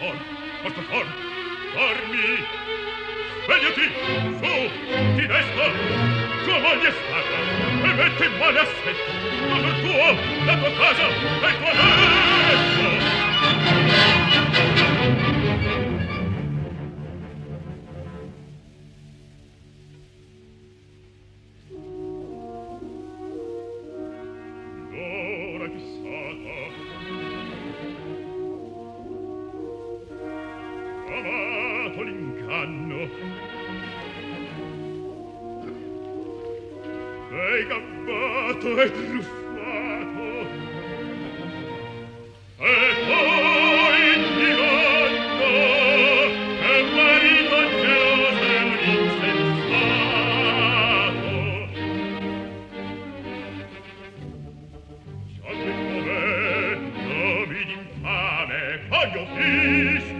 for, porta for, dormi! Svegliati! Su, ti destra! Tua moglie è stata e metti in male assetto! Tutto tuo, la tua casa e tua destra! amato l'inganno. Sei gabbato e truffato. E poi inganno e marito geloso e un insensato già che momento vidi infame quando fischio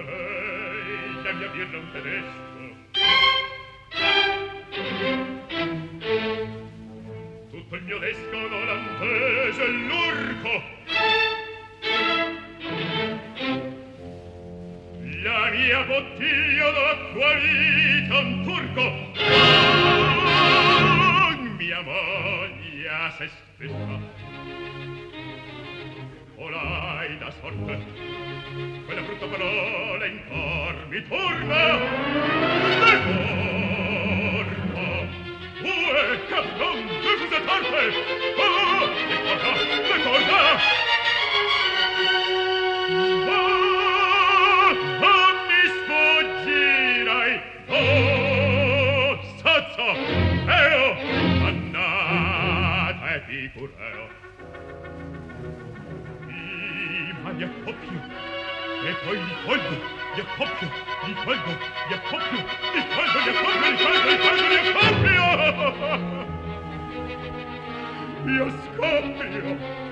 lei la mia birra un tedesco tutto il mio desco l'urco la mia bottiglia d'acqua vita un turco con mia moglie se stessa olai la sorte. Quella brutta parola mentor mi turna deforma ue capron de vous attarpe ah le corda le corda ah non mi sfuggirai oh mi maglia più e poi li colgo, li accoppio, li colgo, li accoppio, li colgo, li accoppio, li colgo, li colgo, li accoppio! Io scoppio!